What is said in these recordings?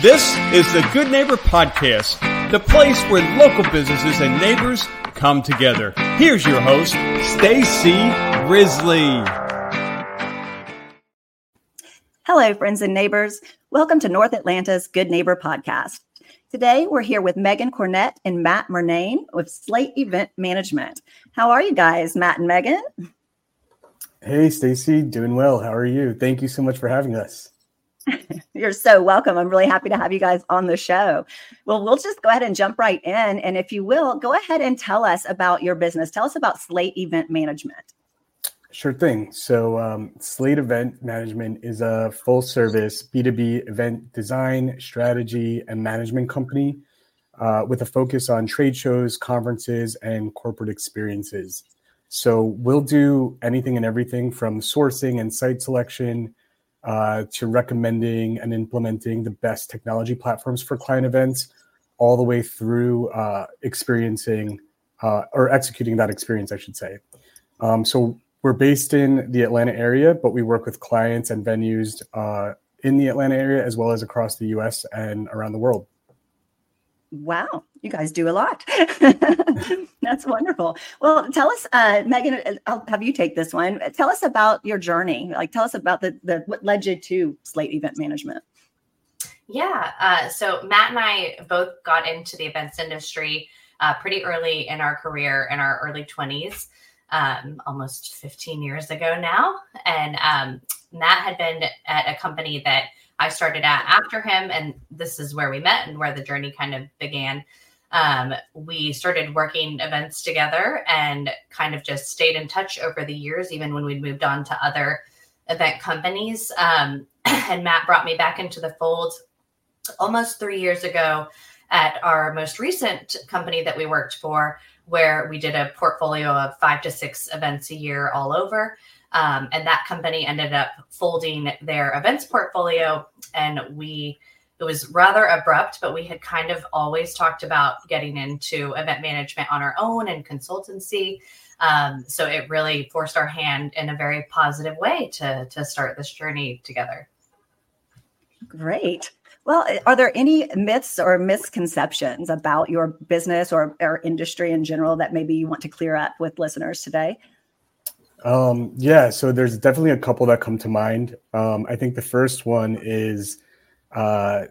This is the Good Neighbor Podcast, the place where local businesses and neighbors come together. Here's your host, Stacy Risley. Hello, friends and neighbors. Welcome to North Atlanta's Good Neighbor Podcast. Today, we're here with Megan Cornett and Matt Murnane with Slate Event Management. How are you guys, Matt and Megan? Hey, Stacy, doing well. How are you? Thank you so much for having us. You're so welcome. I'm really happy to have you guys on the show. Well, we'll just go ahead and jump right in. And if you will, go ahead and tell us about your business. Tell us about Slate Event Management. Sure thing. So, um, Slate Event Management is a full service B2B event design, strategy, and management company uh, with a focus on trade shows, conferences, and corporate experiences. So, we'll do anything and everything from sourcing and site selection uh, to recommending and implementing the best technology platforms for client events, all the way through uh, experiencing uh, or executing that experience, I should say. Um, so we're based in the Atlanta area, but we work with clients and venues uh, in the Atlanta area as well as across the US and around the world. Wow, you guys do a lot. That's wonderful. Well, tell us, uh, Megan. I'll have you take this one. Tell us about your journey. Like, tell us about the the what led you to Slate Event Management. Yeah. Uh, so Matt and I both got into the events industry uh, pretty early in our career, in our early twenties, um, almost fifteen years ago now. And um, Matt had been at a company that I started at after him, and this is where we met and where the journey kind of began. Um, we started working events together and kind of just stayed in touch over the years, even when we moved on to other event companies. Um, and Matt brought me back into the fold almost three years ago at our most recent company that we worked for, where we did a portfolio of five to six events a year all over. Um, and that company ended up folding their events portfolio. And we, it was rather abrupt, but we had kind of always talked about getting into event management on our own and consultancy. Um, so it really forced our hand in a very positive way to, to start this journey together. Great. Well, are there any myths or misconceptions about your business or, or industry in general that maybe you want to clear up with listeners today? Um, yeah, so there's definitely a couple that come to mind. Um, I think the first one is uh,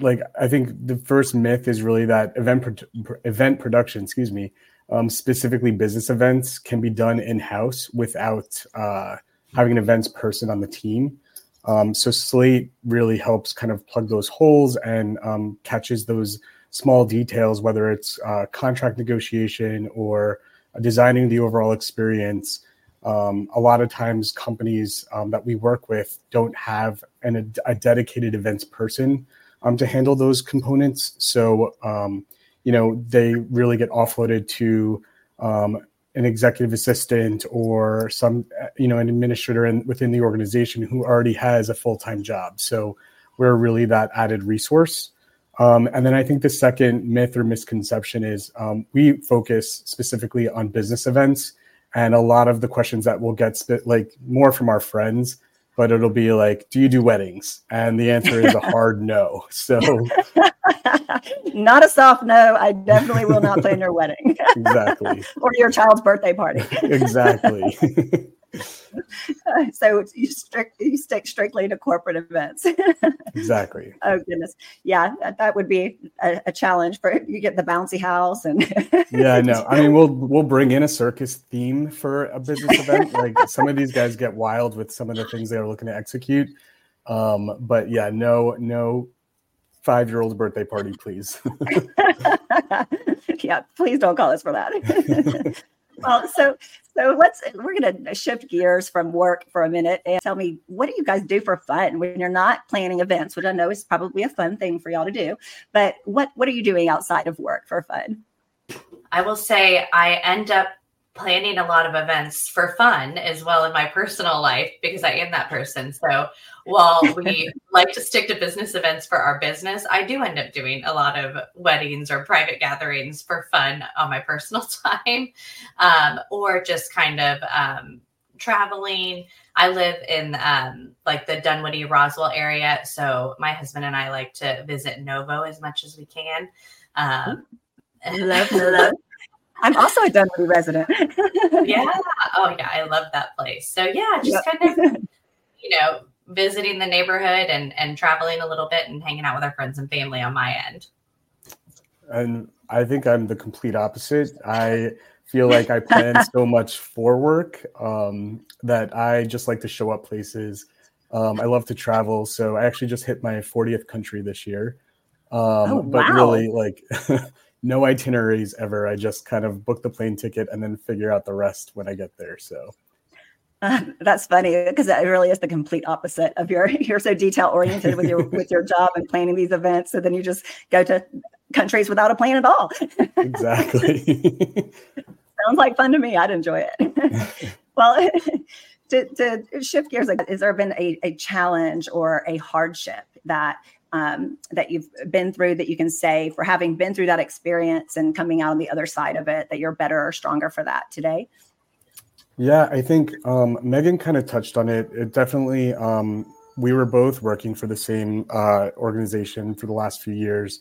like I think the first myth is really that event pro- event production, excuse me, um, specifically business events, can be done in house without uh, having an events person on the team. Um, so Slate really helps kind of plug those holes and um, catches those small details, whether it's uh, contract negotiation or designing the overall experience. Um, a lot of times, companies um, that we work with don't have an, a dedicated events person um, to handle those components. So, um, you know, they really get offloaded to um, an executive assistant or some, you know, an administrator in, within the organization who already has a full time job. So, we're really that added resource. Um, and then I think the second myth or misconception is um, we focus specifically on business events, and a lot of the questions that we'll get sp- like more from our friends, but it'll be like, "Do you do weddings?" And the answer is a hard no. So, not a soft no. I definitely will not plan your wedding. exactly. or your child's birthday party. exactly. so you strict you stick strictly to corporate events. exactly. Oh goodness, yeah, that, that would be a, a, challenge for you get the bouncy house and. yeah, I know. I mean, we'll we'll bring in a circus theme for a business event. Like some of these guys get wild with some of the things they are looking to execute. Um, but yeah, no, no five year old birthday party, please. yeah, please don't call us for that well, so so let's we're going to shift gears from work for a minute and tell me what do you guys do for fun when you're not planning events, which I know is probably a fun thing for y'all to do. But what what are you doing outside of work for fun? I will say I end up planning a lot of events for fun as well in my personal life because I am that person. So while we like to stick to business events for our business, I do end up doing a lot of weddings or private gatherings for fun on my personal time, um, or just kind of um, traveling. I live in um, like the Dunwoody Roswell area, so my husband and I like to visit Novo as much as we can. Um, love, love. I'm also a Dunwoody resident. yeah. Oh, yeah. I love that place. So yeah, just yep. kind of, you know, visiting the neighborhood and and traveling a little bit and hanging out with our friends and family on my end. And I think I'm the complete opposite. I feel like I plan so much for work um, that I just like to show up places. Um, I love to travel, so I actually just hit my 40th country this year. Um, oh, but really, like no itineraries ever. I just kind of book the plane ticket and then figure out the rest when I get there. So uh, that's funny because that really is the complete opposite of your. You're so detail oriented with your with your job and planning these events, so then you just go to countries without a plan at all. exactly. Sounds like fun to me. I'd enjoy it. well, to, to shift gears, like, has there been a, a challenge or a hardship that um, that you've been through that you can say for having been through that experience and coming out on the other side of it that you're better or stronger for that today? Yeah, I think um, Megan kind of touched on it. It definitely, um, we were both working for the same uh, organization for the last few years.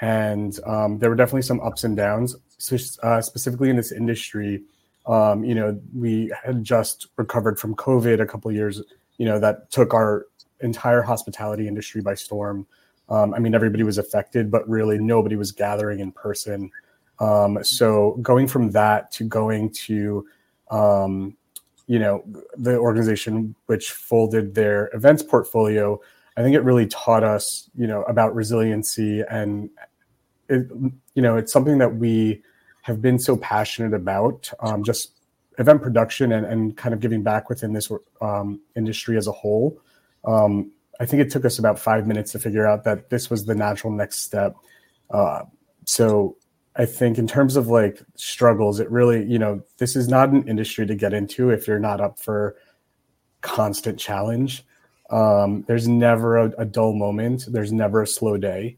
And um, there were definitely some ups and downs, so, uh, specifically in this industry. Um, you know, we had just recovered from COVID a couple years, you know, that took our entire hospitality industry by storm. Um, I mean, everybody was affected, but really nobody was gathering in person. Um, so going from that to going to, um, you know, the organization which folded their events portfolio, I think it really taught us, you know, about resiliency and, it, you know, it's something that we have been so passionate about. Um, just event production and, and kind of giving back within this um, industry as a whole. Um, I think it took us about five minutes to figure out that this was the natural next step. Uh, so I think in terms of like struggles, it really, you know, this is not an industry to get into if you're not up for constant challenge. Um, there's never a, a, dull moment. There's never a slow day.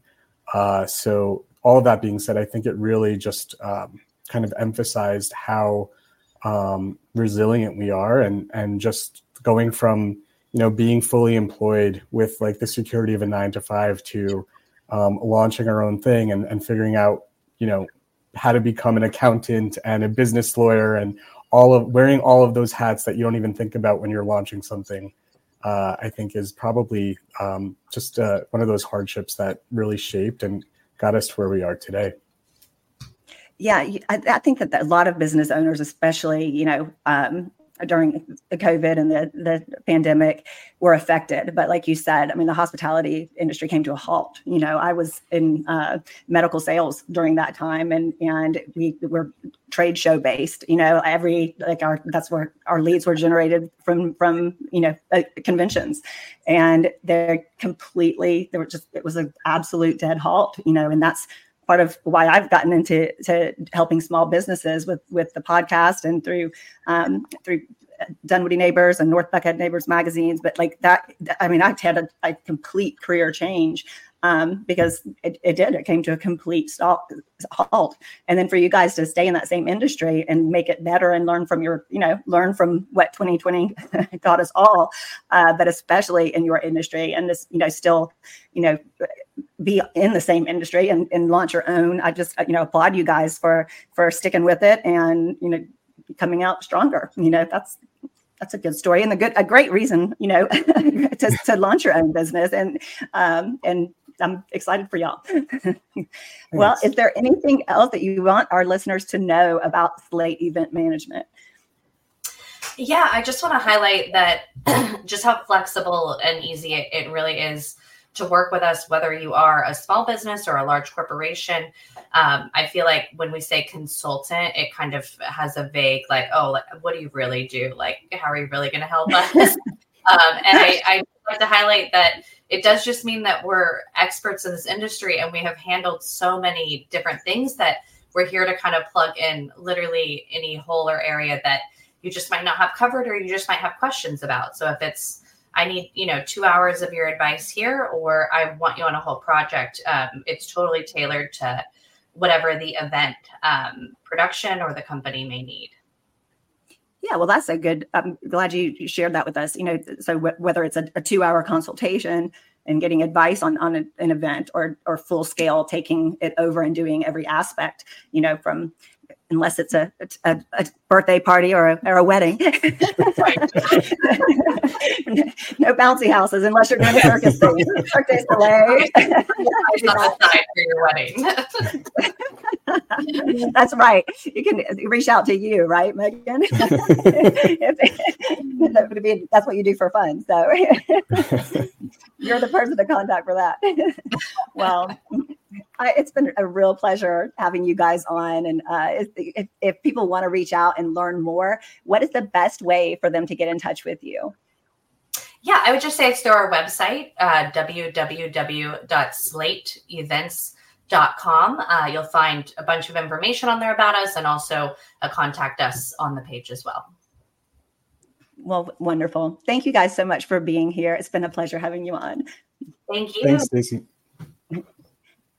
Uh, so all that being said, I think it really just um, kind of emphasized how um, resilient we are, and and just going from you know being fully employed with like the security of a nine to five to um, launching our own thing and, and figuring out you know how to become an accountant and a business lawyer and all of wearing all of those hats that you don't even think about when you're launching something uh, i think is probably um, just uh, one of those hardships that really shaped and got us to where we are today. Yeah i, I think that a lot of business owners especially you know um, during the COVID and the, the pandemic were affected. But like you said, I mean, the hospitality industry came to a halt. You know, I was in uh, medical sales during that time, and and we were trade show based. You know, every like our that's where our leads were generated from from you know uh, conventions, and they're completely they were just it was an absolute dead halt. You know, and that's part of why I've gotten into to helping small businesses with with the podcast and through um, through Dunwoody Neighbors and North Buckhead Neighbors magazines. But like that, I mean, I've had a, a complete career change um, because it, it, did. It came to a complete stop, halt. And then for you guys to stay in that same industry and make it better and learn from your, you know, learn from what 2020 taught us all, uh, but especially in your industry and this, you know, still, you know, be in the same industry and, and launch your own. I just, you know, applaud you guys for for sticking with it and you know coming out stronger. You know, that's that's a good story and a good a great reason, you know, to, to launch your own business and um and I'm excited for y'all. well, is there anything else that you want our listeners to know about Slate Event Management? Yeah, I just want to highlight that just how flexible and easy it, it really is to work with us, whether you are a small business or a large corporation. Um, I feel like when we say consultant, it kind of has a vague, like, oh, like, what do you really do? Like, how are you really going to help us? um, and I, I like to highlight that it does just mean that we're experts in this industry and we have handled so many different things that we're here to kind of plug in literally any hole or area that you just might not have covered or you just might have questions about. So if it's I need, you know, two hours of your advice here, or I want you on a whole project. Um, it's totally tailored to whatever the event um, production or the company may need. Yeah, well, that's a good. I'm glad you shared that with us. You know, so w- whether it's a, a two-hour consultation and getting advice on on a, an event, or or full scale taking it over and doing every aspect, you know, from unless it's a, a, a birthday party or a, or a wedding. no bouncy houses unless you're doing a circus thing. Cirque du Soleil. for your wedding. That's right. You can reach out to you, right, Megan? that's what you do for fun. So you're the person to contact for that. well, I, it's been a real pleasure having you guys on. And uh, if, if people want to reach out and learn more, what is the best way for them to get in touch with you? Yeah, I would just say it's through our website, uh, www.slateevents.com. Uh, you'll find a bunch of information on there about us and also uh, contact us on the page as well. Well, wonderful. Thank you guys so much for being here. It's been a pleasure having you on. Thank you. Thanks, Stacy.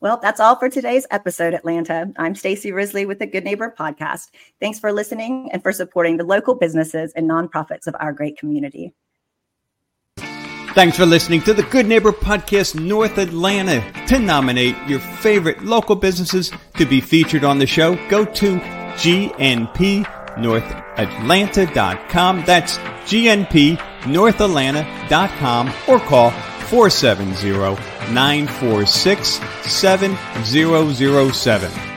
Well, that's all for today's episode, Atlanta. I'm Stacy Risley with the Good Neighbor Podcast. Thanks for listening and for supporting the local businesses and nonprofits of our great community. Thanks for listening to the Good Neighbor Podcast North Atlanta. To nominate your favorite local businesses to be featured on the show, go to gnpnorthatlanta.com. That's gnpnorthatlanta.com or call 470 946 7007.